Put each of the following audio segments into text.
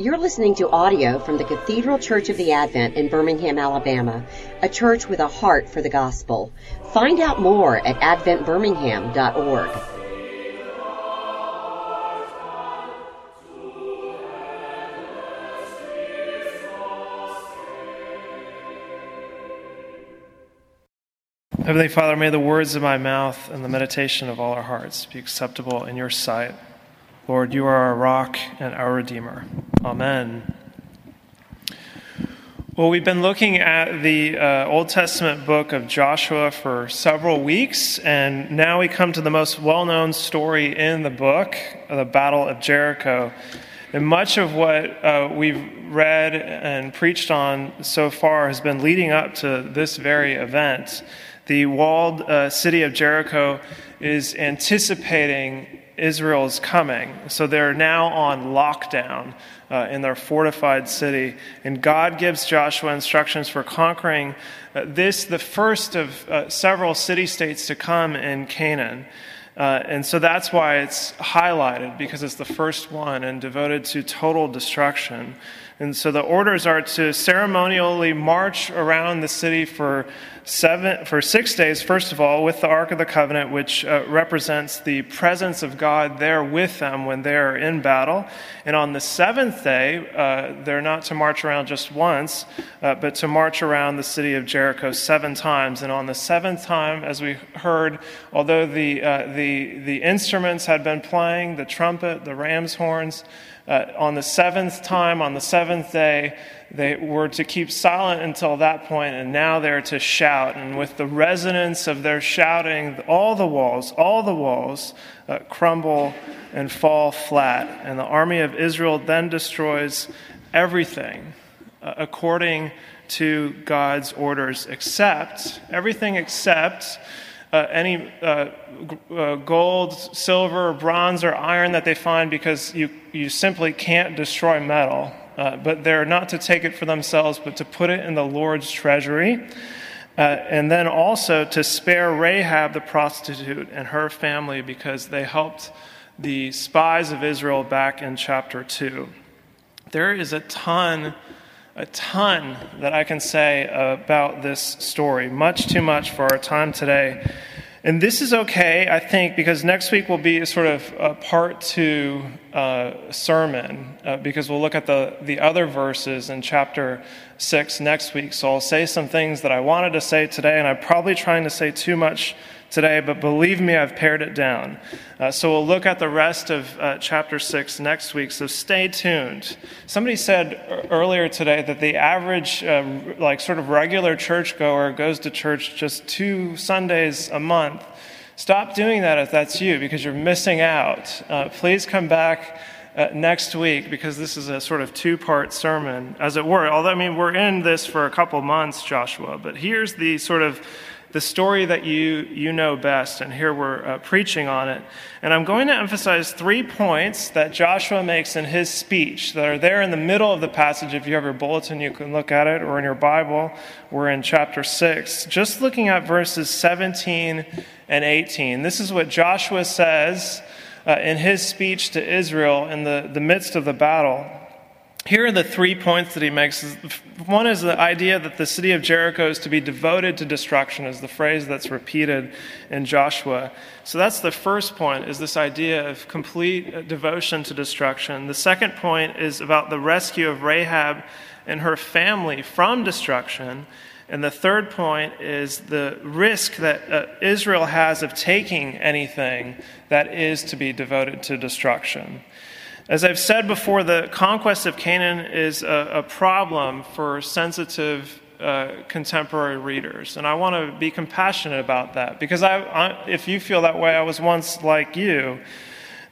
You're listening to audio from the Cathedral Church of the Advent in Birmingham, Alabama, a church with a heart for the gospel. Find out more at adventbirmingham.org. Heavenly Father, may the words of my mouth and the meditation of all our hearts be acceptable in your sight. Lord, you are our rock and our Redeemer. Amen. Well, we've been looking at the uh, Old Testament book of Joshua for several weeks, and now we come to the most well known story in the book, the Battle of Jericho. And much of what uh, we've read and preached on so far has been leading up to this very event. The walled uh, city of Jericho is anticipating Israel's coming. So they're now on lockdown uh, in their fortified city. And God gives Joshua instructions for conquering uh, this, the first of uh, several city states to come in Canaan. Uh, and so that's why it's highlighted, because it's the first one and devoted to total destruction. And so the orders are to ceremonially march around the city for seven for six days. First of all, with the Ark of the Covenant, which uh, represents the presence of God there with them when they are in battle. And on the seventh day, uh, they're not to march around just once, uh, but to march around the city of Jericho seven times. And on the seventh time, as we heard, although the uh, the the instruments had been playing, the trumpet, the ram's horns. Uh, on the seventh time, on the seventh day, they were to keep silent until that point, and now they're to shout. And with the resonance of their shouting, all the walls, all the walls uh, crumble and fall flat. And the army of Israel then destroys everything uh, according to God's orders, except, everything except uh, any uh, uh, gold, silver, bronze, or iron that they find because you, you simply can't destroy metal. Uh, but they're not to take it for themselves, but to put it in the Lord's treasury. Uh, and then also to spare Rahab the prostitute and her family because they helped the spies of Israel back in chapter 2. There is a ton a ton that I can say about this story, much too much for our time today. And this is okay, I think, because next week will be sort of a part two uh, sermon, uh, because we'll look at the, the other verses in chapter six next week. So I'll say some things that I wanted to say today, and I'm probably trying to say too much today, but believe me, I've pared it down. Uh, so we'll look at the rest of uh, chapter 6 next week, so stay tuned. Somebody said earlier today that the average, uh, like, sort of regular churchgoer goes to church just two Sundays a month. Stop doing that if that's you, because you're missing out. Uh, please come back. Uh, next week because this is a sort of two part sermon, as it were. Although, I mean, we're in this for a couple months, Joshua, but here's the sort of the story that you, you know best, and here we're uh, preaching on it. And I'm going to emphasize three points that Joshua makes in his speech that are there in the middle of the passage. If you have your bulletin, you can look at it, or in your Bible, we're in chapter 6. Just looking at verses 17 and 18. This is what Joshua says uh, in his speech to Israel in the, the midst of the battle. Here are the three points that he makes. One is the idea that the city of Jericho is to be devoted to destruction, is the phrase that's repeated in Joshua. So that's the first point, is this idea of complete devotion to destruction. The second point is about the rescue of Rahab and her family from destruction. And the third point is the risk that uh, Israel has of taking anything that is to be devoted to destruction. As I've said before, the conquest of Canaan is a, a problem for sensitive uh, contemporary readers. And I want to be compassionate about that because I, I, if you feel that way, I was once like you.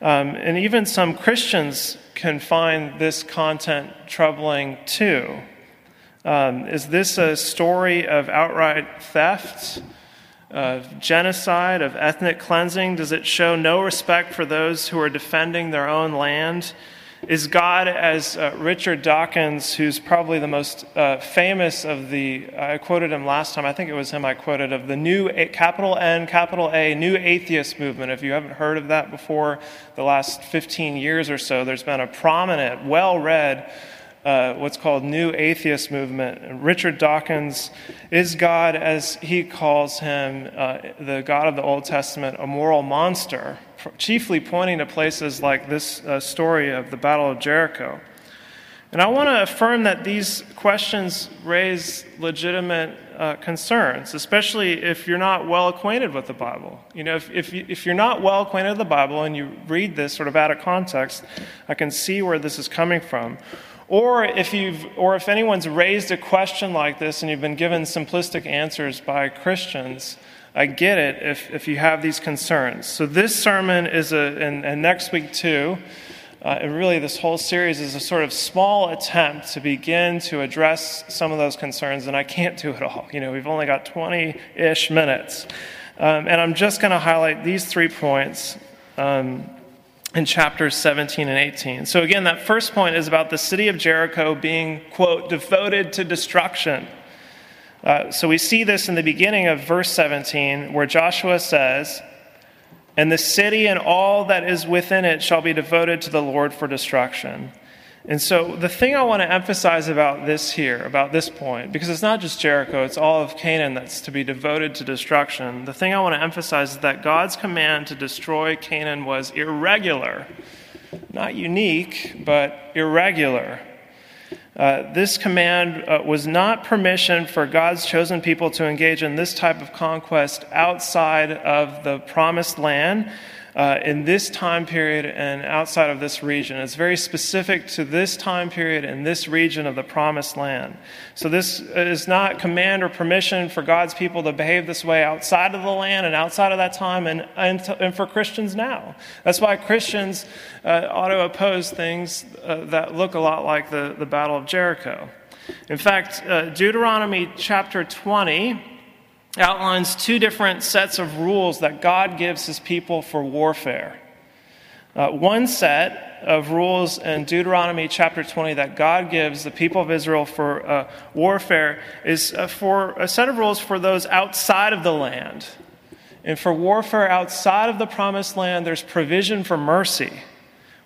Um, and even some Christians can find this content troubling too. Um, is this a story of outright theft? Of genocide, of ethnic cleansing? Does it show no respect for those who are defending their own land? Is God, as uh, Richard Dawkins, who's probably the most uh, famous of the, I quoted him last time, I think it was him I quoted, of the new a, capital N, capital A, new atheist movement. If you haven't heard of that before the last 15 years or so, there's been a prominent, well read, uh, what's called New Atheist Movement. Richard Dawkins is God, as he calls him, uh, the God of the Old Testament, a moral monster chiefly pointing to places like this uh, story of the Battle of Jericho. And I want to affirm that these questions raise legitimate uh, concerns, especially if you're not well acquainted with the Bible. You know, if, if, you, if you're not well acquainted with the Bible and you read this sort of out of context, I can see where this is coming from. Or if, you've, or if anyone's raised a question like this and you've been given simplistic answers by Christians, I get it if, if you have these concerns. So, this sermon is a, and, and next week too, uh, and really this whole series is a sort of small attempt to begin to address some of those concerns, and I can't do it all. You know, we've only got 20 ish minutes. Um, and I'm just going to highlight these three points. Um, in chapters 17 and 18. So, again, that first point is about the city of Jericho being, quote, devoted to destruction. Uh, so we see this in the beginning of verse 17, where Joshua says, And the city and all that is within it shall be devoted to the Lord for destruction. And so the thing I want to emphasize about this here, about this point, because it's not just Jericho, it's all of Canaan that's to be devoted to destruction. The thing I want to emphasize is that God's command to destroy Canaan was irregular. Not unique, but irregular. Uh, this command uh, was not permission for God's chosen people to engage in this type of conquest outside of the promised land uh, in this time period and outside of this region. It's very specific to this time period and this region of the promised land. So, this is not command or permission for God's people to behave this way outside of the land and outside of that time and, and, to, and for Christians now. That's why Christians uh, ought to oppose things uh, that look a lot like the, the Battle of Jericho. In fact, uh, Deuteronomy chapter 20 outlines two different sets of rules that God gives his people for warfare. Uh, one set of rules in Deuteronomy chapter 20 that God gives the people of Israel for uh, warfare is uh, for a set of rules for those outside of the land. And for warfare outside of the promised land, there's provision for mercy.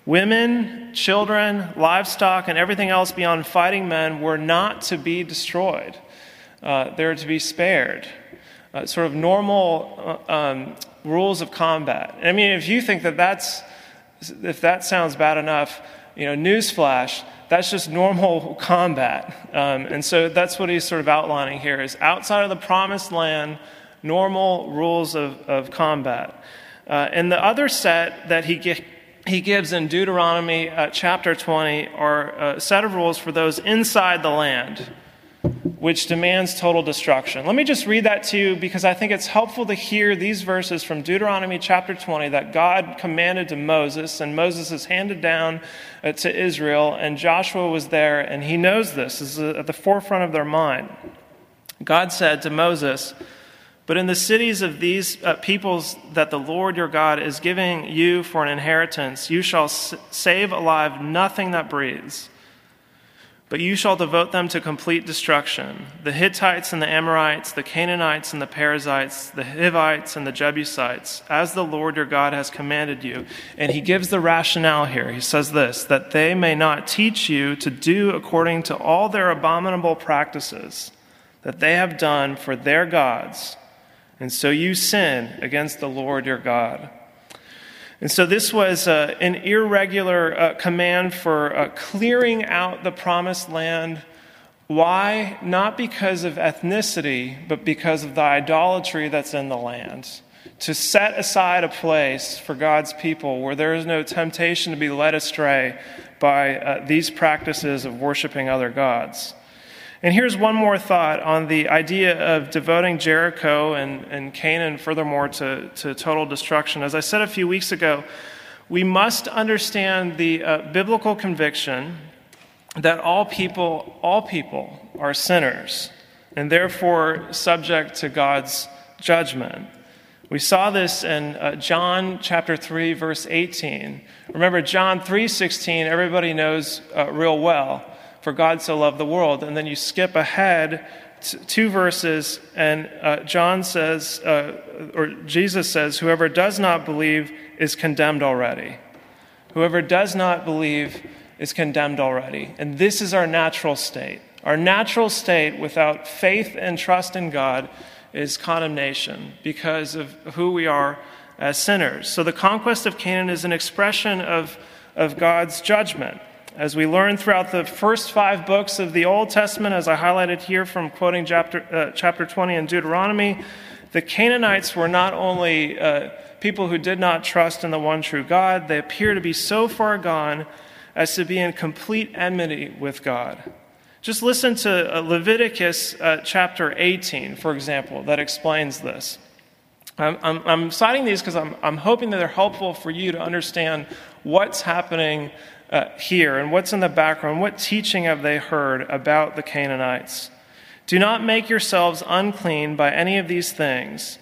Women, children, livestock, and everything else beyond fighting men were not to be destroyed. Uh, they're to be spared uh, sort of normal uh, um, rules of combat. I mean, if you think that that's, if that sounds bad enough, you know, newsflash, that's just normal combat. Um, and so that's what he's sort of outlining here is outside of the promised land, normal rules of, of combat. Uh, and the other set that he, he gives in Deuteronomy uh, chapter 20 are a set of rules for those inside the land which demands total destruction. Let me just read that to you because I think it's helpful to hear these verses from Deuteronomy chapter 20 that God commanded to Moses, and Moses is handed down uh, to Israel, and Joshua was there, and he knows this, this is at the forefront of their mind. God said to Moses, But in the cities of these uh, peoples that the Lord your God is giving you for an inheritance, you shall save alive nothing that breathes but you shall devote them to complete destruction the Hittites and the Amorites, the Canaanites and the Perizzites, the Hivites and the Jebusites, as the Lord your God has commanded you. And he gives the rationale here. He says this that they may not teach you to do according to all their abominable practices that they have done for their gods, and so you sin against the Lord your God. And so this was uh, an irregular uh, command for uh, clearing out the promised land. Why? Not because of ethnicity, but because of the idolatry that's in the land. To set aside a place for God's people where there is no temptation to be led astray by uh, these practices of worshiping other gods. And here's one more thought on the idea of devoting Jericho and, and Canaan, furthermore, to, to total destruction. As I said a few weeks ago, we must understand the uh, biblical conviction that all people, all people are sinners and therefore subject to God's judgment. We saw this in uh, John chapter 3 verse 18. Remember John 3:16 everybody knows uh, real well for God so loved the world and then you skip ahead t- two verses and uh, John says uh, or Jesus says whoever does not believe is condemned already. Whoever does not believe is condemned already. And this is our natural state. Our natural state without faith and trust in God is condemnation because of who we are as sinners. So the conquest of Canaan is an expression of, of God's judgment. As we learn throughout the first five books of the Old Testament, as I highlighted here from quoting chapter, uh, chapter 20 in Deuteronomy, the Canaanites were not only uh, people who did not trust in the one true God, they appear to be so far gone as to be in complete enmity with God. Just listen to uh, Leviticus uh, chapter 18, for example, that explains this. I'm, I'm, I'm citing these because I'm, I'm hoping that they're helpful for you to understand what's happening uh, here and what's in the background. What teaching have they heard about the Canaanites? Do not make yourselves unclean by any of these things,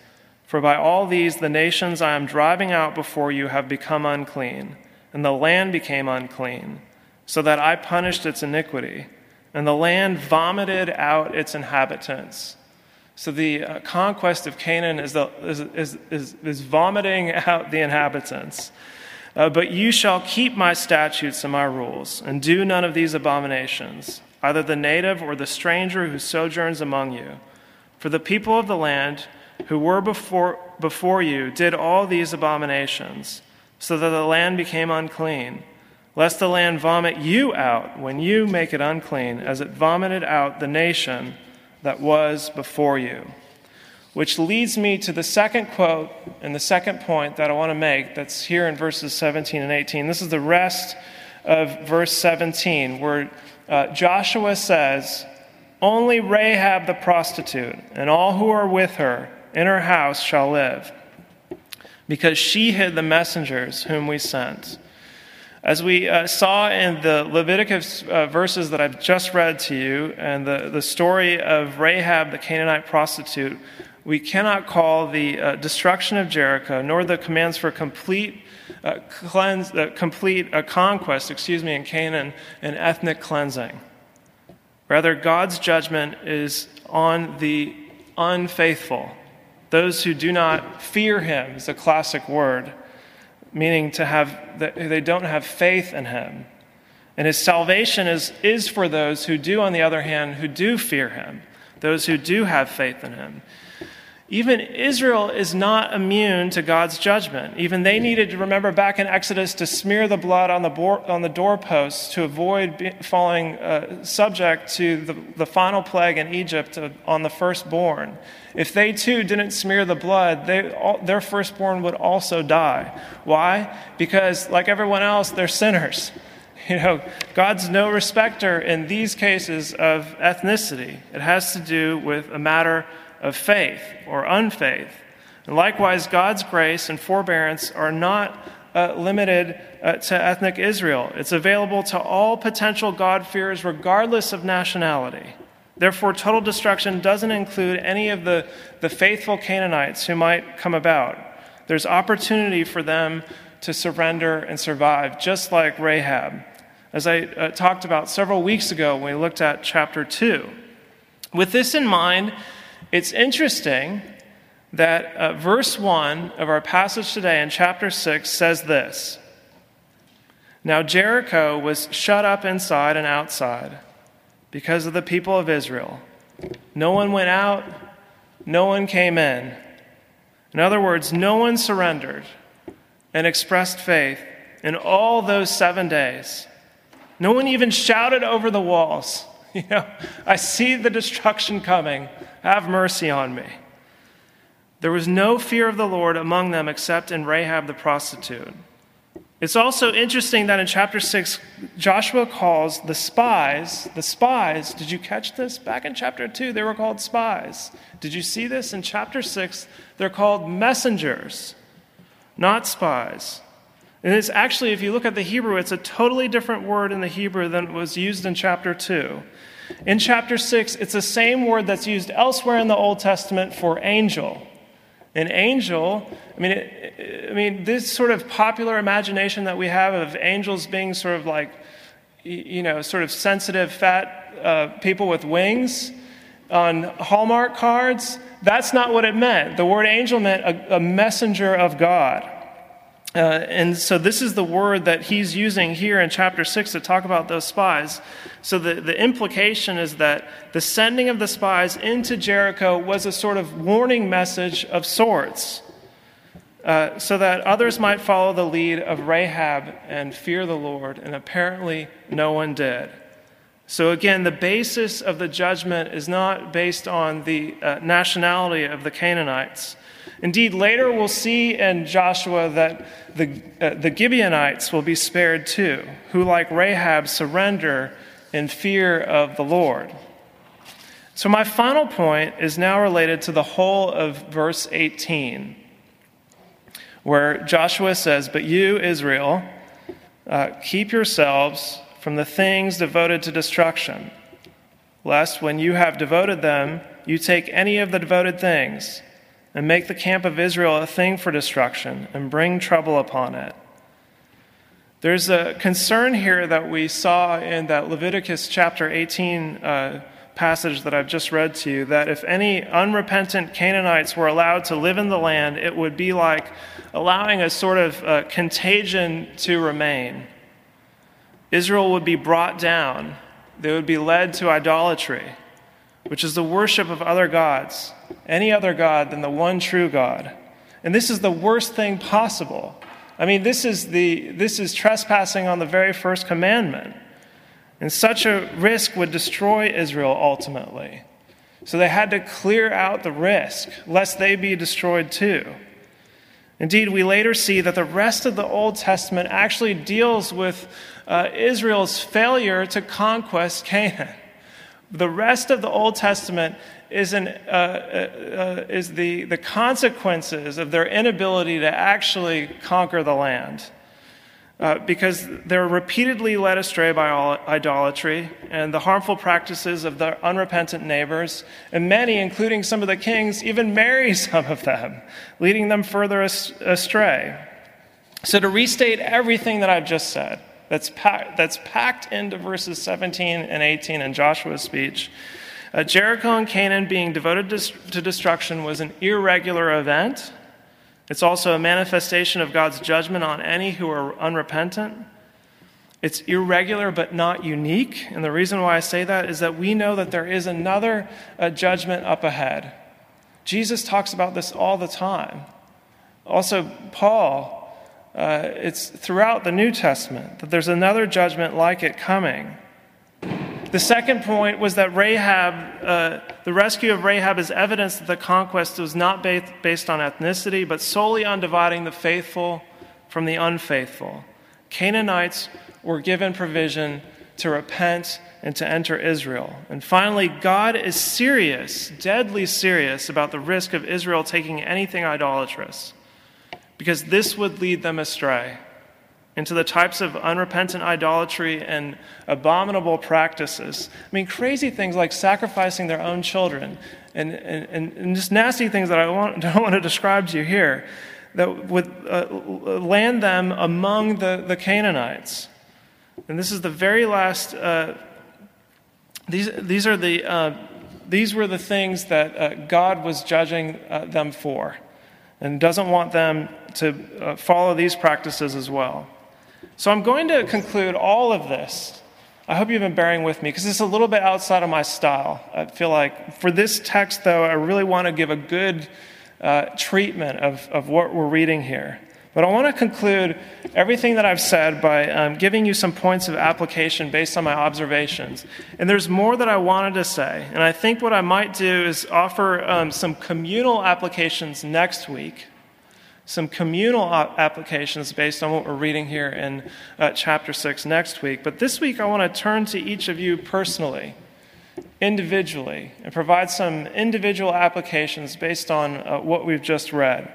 for by all these the nations I am driving out before you have become unclean, and the land became unclean, so that I punished its iniquity and the land vomited out its inhabitants. So the uh, conquest of Canaan is, the, is, is, is, is, vomiting out the inhabitants. Uh, but you shall keep my statutes and my rules, and do none of these abominations, either the native or the stranger who sojourns among you. For the people of the land who were before, before you did all these abominations, so that the land became unclean lest the land vomit you out when you make it unclean, as it vomited out the nation that was before you. Which leads me to the second quote and the second point that I want to make that's here in verses 17 and 18. This is the rest of verse 17, where uh, Joshua says, Only Rahab the prostitute and all who are with her in her house shall live, because she hid the messengers whom we sent. As we uh, saw in the Leviticus uh, verses that I've just read to you, and the, the story of Rahab, the Canaanite prostitute, we cannot call the uh, destruction of Jericho nor the commands for complete uh, cleanse, uh, complete uh, conquest, excuse me, in Canaan, an ethnic cleansing. Rather, God's judgment is on the unfaithful, those who do not fear Him is a classic word meaning to have they don't have faith in him. And his salvation is, is for those who do, on the other hand, who do fear him, those who do have faith in him. Even Israel is not immune to God's judgment. Even they needed to remember back in Exodus to smear the blood on the, on the doorposts to avoid falling uh, subject to the, the final plague in Egypt on the firstborn. If they too didn't smear the blood, they, all, their firstborn would also die. Why? Because, like everyone else, they're sinners. You know, God's no respecter in these cases of ethnicity. It has to do with a matter of faith or unfaith. And likewise, God's grace and forbearance are not uh, limited uh, to ethnic Israel. It's available to all potential God-fearers, regardless of nationality. Therefore, total destruction doesn't include any of the, the faithful Canaanites who might come about. There's opportunity for them to surrender and survive, just like Rahab. As I uh, talked about several weeks ago when we looked at chapter 2. With this in mind, it's interesting that uh, verse 1 of our passage today in chapter 6 says this Now Jericho was shut up inside and outside because of the people of Israel. No one went out, no one came in. In other words, no one surrendered and expressed faith in all those seven days. No one even shouted over the walls. You know, I see the destruction coming. Have mercy on me. There was no fear of the Lord among them except in Rahab the prostitute. It's also interesting that in chapter 6, Joshua calls the spies, the spies, did you catch this? Back in chapter 2, they were called spies. Did you see this? In chapter 6, they're called messengers, not spies. And it's actually, if you look at the Hebrew, it's a totally different word in the Hebrew than was used in chapter 2. In chapter 6, it's the same word that's used elsewhere in the Old Testament for angel. An angel, I mean, it, I mean, this sort of popular imagination that we have of angels being sort of like, you know, sort of sensitive, fat uh, people with wings on Hallmark cards, that's not what it meant. The word angel meant a, a messenger of God. Uh, and so this is the word that he's using here in chapter 6 to talk about those spies. So the, the implication is that the sending of the spies into Jericho was a sort of warning message of sorts, uh, so that others might follow the lead of Rahab and fear the Lord, and apparently no one did. So, again, the basis of the judgment is not based on the uh, nationality of the Canaanites. Indeed, later we'll see in Joshua that the, uh, the Gibeonites will be spared too, who, like Rahab, surrender in fear of the Lord. So, my final point is now related to the whole of verse 18, where Joshua says, But you, Israel, uh, keep yourselves from the things devoted to destruction, lest when you have devoted them, you take any of the devoted things and make the camp of Israel a thing for destruction and bring trouble upon it. There's a concern here that we saw in that Leviticus chapter 18 uh, passage that I've just read to you that if any unrepentant Canaanites were allowed to live in the land, it would be like allowing a sort of uh, contagion to remain. Israel would be brought down, they would be led to idolatry, which is the worship of other gods, any other God than the one true God. And this is the worst thing possible. I mean, this is, the, this is trespassing on the very first commandment. And such a risk would destroy Israel ultimately. So they had to clear out the risk, lest they be destroyed too. Indeed, we later see that the rest of the Old Testament actually deals with uh, Israel's failure to conquest Canaan. The rest of the Old Testament is, an, uh, uh, uh, is the, the consequences of their inability to actually conquer the land. Uh, because they're repeatedly led astray by idolatry and the harmful practices of their unrepentant neighbors, and many, including some of the kings, even marry some of them, leading them further astray. So, to restate everything that I've just said, that's, packed, that's packed into verses 17 and 18 in Joshua's speech. Uh, Jericho and Canaan being devoted to, to destruction was an irregular event. It's also a manifestation of God's judgment on any who are unrepentant. It's irregular but not unique. And the reason why I say that is that we know that there is another uh, judgment up ahead. Jesus talks about this all the time. Also, Paul uh, it's throughout the New Testament that there's another judgment like it coming. The second point was that Rahab, uh, the rescue of Rahab is evidence that the conquest was not based on ethnicity, but solely on dividing the faithful from the unfaithful. Canaanites were given provision to repent and to enter Israel. And finally, God is serious, deadly serious, about the risk of Israel taking anything idolatrous because this would lead them astray into the types of unrepentant idolatry and abominable practices. I mean, crazy things like sacrificing their own children and, and, and just nasty things that I want, don't want to describe to you here that would uh, land them among the, the Canaanites. And this is the very last, uh, these, these, are the, uh, these were the things that uh, God was judging uh, them for and doesn't want them to uh, follow these practices as well. So I'm going to conclude all of this. I hope you've been bearing with me because it's a little bit outside of my style. I feel like for this text, though, I really want to give a good uh, treatment of, of what we're reading here. But I want to conclude everything that I've said by um, giving you some points of application based on my observations. And there's more that I wanted to say. And I think what I might do is offer um, some communal applications next week, some communal applications based on what we're reading here in uh, chapter 6 next week. But this week, I want to turn to each of you personally, individually, and provide some individual applications based on uh, what we've just read.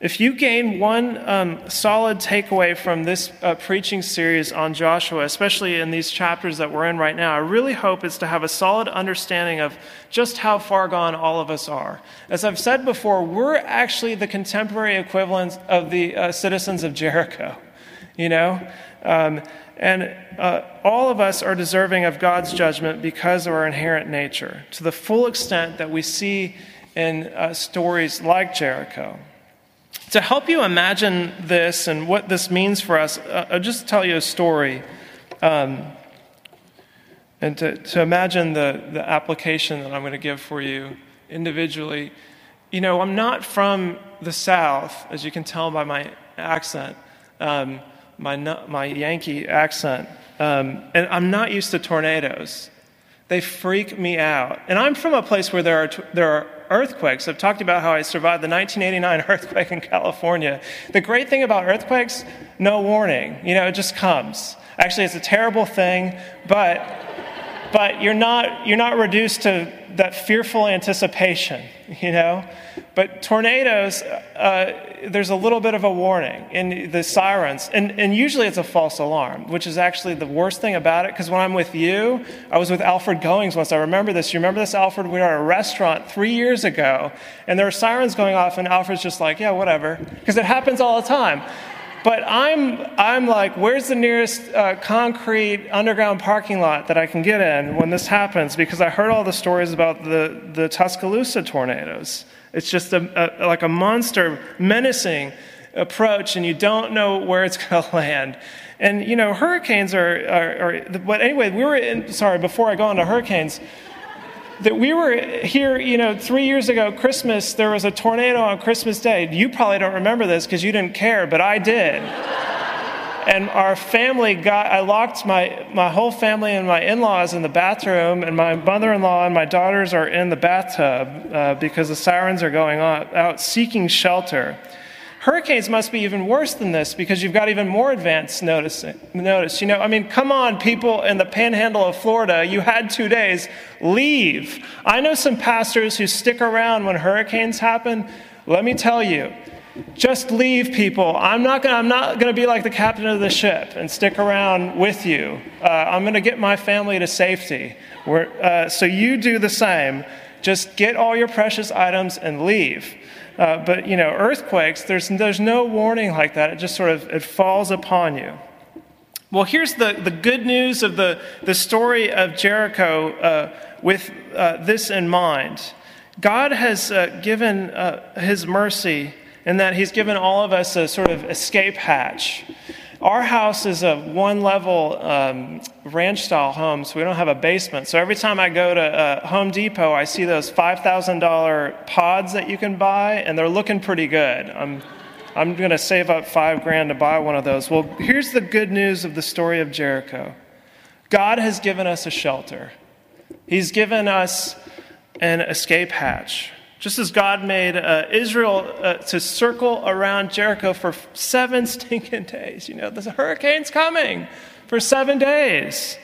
If you gain one um, solid takeaway from this uh, preaching series on Joshua, especially in these chapters that we're in right now, I really hope it's to have a solid understanding of just how far gone all of us are. As I've said before, we're actually the contemporary equivalent of the uh, citizens of Jericho, you know? Um, and uh, all of us are deserving of God's judgment because of our inherent nature, to the full extent that we see in uh, stories like Jericho. To help you imagine this and what this means for us, uh, I'll just tell you a story. Um, and to, to imagine the, the application that I'm going to give for you individually. You know, I'm not from the South, as you can tell by my accent, um, my, my Yankee accent, um, and I'm not used to tornadoes. They freak me out. And I'm from a place where there are, there are earthquakes. I've talked about how I survived the 1989 earthquake in California. The great thing about earthquakes, no warning. You know, it just comes. Actually, it's a terrible thing, but, but you're, not, you're not reduced to that fearful anticipation, you know? But tornadoes, uh, there's a little bit of a warning in the sirens. And, and usually it's a false alarm, which is actually the worst thing about it. Because when I'm with you, I was with Alfred Goings once. I remember this. You remember this, Alfred? We were at a restaurant three years ago, and there were sirens going off, and Alfred's just like, yeah, whatever. Because it happens all the time. But I'm, I'm like, where's the nearest uh, concrete underground parking lot that I can get in when this happens? Because I heard all the stories about the, the Tuscaloosa tornadoes. It's just a, a, like a monster, menacing approach, and you don't know where it's going to land. And, you know, hurricanes are, are, are, but anyway, we were in, sorry, before I go on to hurricanes, that we were here, you know, three years ago, Christmas, there was a tornado on Christmas Day. You probably don't remember this because you didn't care, but I did and our family got i locked my, my whole family and my in-laws in the bathroom and my mother-in-law and my daughters are in the bathtub uh, because the sirens are going on, out seeking shelter hurricanes must be even worse than this because you've got even more advanced notice you know i mean come on people in the panhandle of florida you had two days leave i know some pastors who stick around when hurricanes happen let me tell you just leave people. I'm not going I'm not going to be like the captain of the ship and stick around with you. Uh, I'm going to get my family to safety. Uh, so you do the same. Just get all your precious items and leave. Uh, but, you know, earthquakes, there's, there's no warning like that. It just sort of it falls upon you. Well, here's the, the good news of the, the story of Jericho uh, with uh, this in mind. God has uh, given his mercy in that he's given all of us a sort of escape hatch. Our house is a one level um, ranch style home, so we don't have a basement. So every time I go to uh, Home Depot, I see those $5,000 pods that you can buy, and they're looking pretty good. I'm, I'm going to save up five grand to buy one of those. Well, here's the good news of the story of Jericho God has given us a shelter, He's given us an escape hatch. Just as God made uh, Israel uh, to circle around Jericho for seven stinking days. You know, the hurricane's coming for seven days.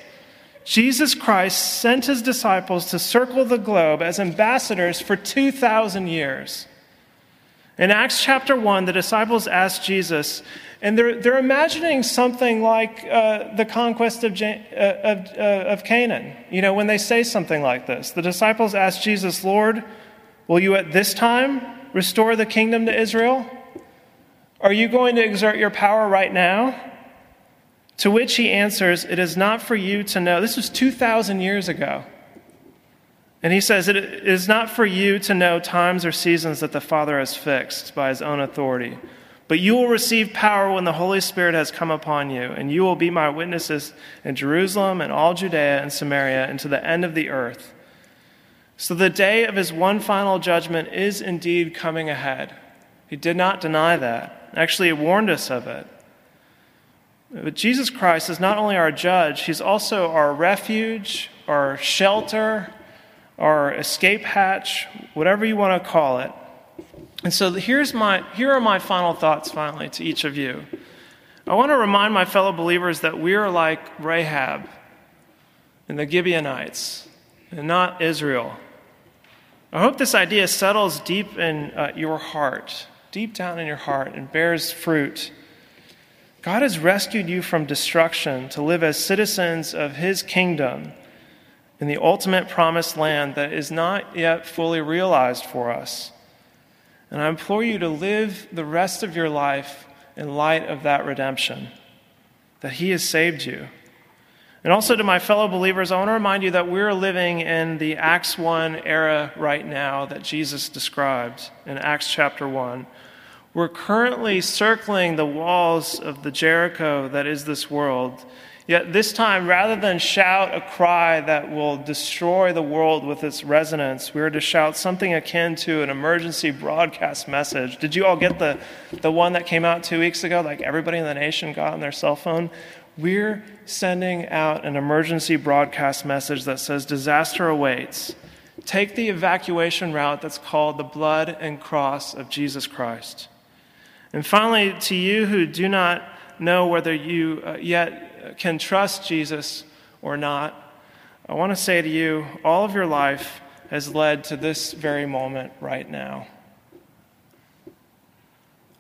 Jesus Christ sent his disciples to circle the globe as ambassadors for 2,000 years. In Acts chapter 1, the disciples asked Jesus, and they're, they're imagining something like uh, the conquest of, uh, of, uh, of Canaan. You know, when they say something like this, the disciples asked Jesus, Lord, Will you at this time restore the kingdom to Israel? Are you going to exert your power right now? To which he answers, It is not for you to know. This was 2,000 years ago. And he says, It is not for you to know times or seasons that the Father has fixed by his own authority. But you will receive power when the Holy Spirit has come upon you, and you will be my witnesses in Jerusalem and all Judea and Samaria and to the end of the earth. So the day of his one final judgment is indeed coming ahead. He did not deny that. Actually, he warned us of it. But Jesus Christ is not only our judge, he's also our refuge, our shelter, our escape hatch, whatever you want to call it. And so here's my, here are my final thoughts, finally, to each of you. I want to remind my fellow believers that we are like Rahab and the Gibeonites, and not Israel. I hope this idea settles deep in uh, your heart. deep down in your heart and bears fruit. God has rescued you from destruction to live as citizens of His kingdom in the ultimate promised land that is not yet fully realized for us. And I implore you to live the rest of your life in light of that redemption, that He has saved you. And also to my fellow believers, I want to remind you that we're living in the Acts 1 era right now that Jesus described in Acts chapter 1. We're currently circling the walls of the Jericho that is this world. Yet this time, rather than shout a cry that will destroy the world with its resonance, we are to shout something akin to an emergency broadcast message. Did you all get the, the one that came out two weeks ago? Like everybody in the nation got on their cell phone? We're sending out an emergency broadcast message that says disaster awaits. Take the evacuation route that's called the blood and cross of Jesus Christ. And finally, to you who do not know whether you uh, yet can trust Jesus or not, I want to say to you all of your life has led to this very moment right now.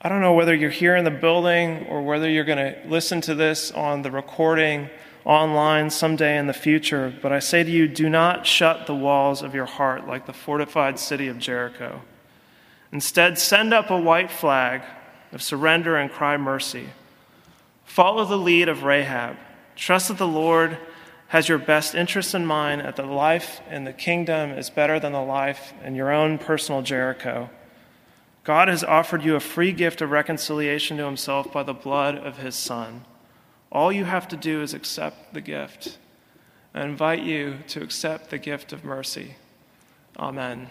I don't know whether you're here in the building or whether you're going to listen to this on the recording online someday in the future, but I say to you, do not shut the walls of your heart like the fortified city of Jericho. Instead, send up a white flag of surrender and cry mercy. Follow the lead of Rahab. Trust that the Lord has your best interests in mind, that the life in the kingdom is better than the life in your own personal Jericho. God has offered you a free gift of reconciliation to himself by the blood of his Son. All you have to do is accept the gift. I invite you to accept the gift of mercy. Amen.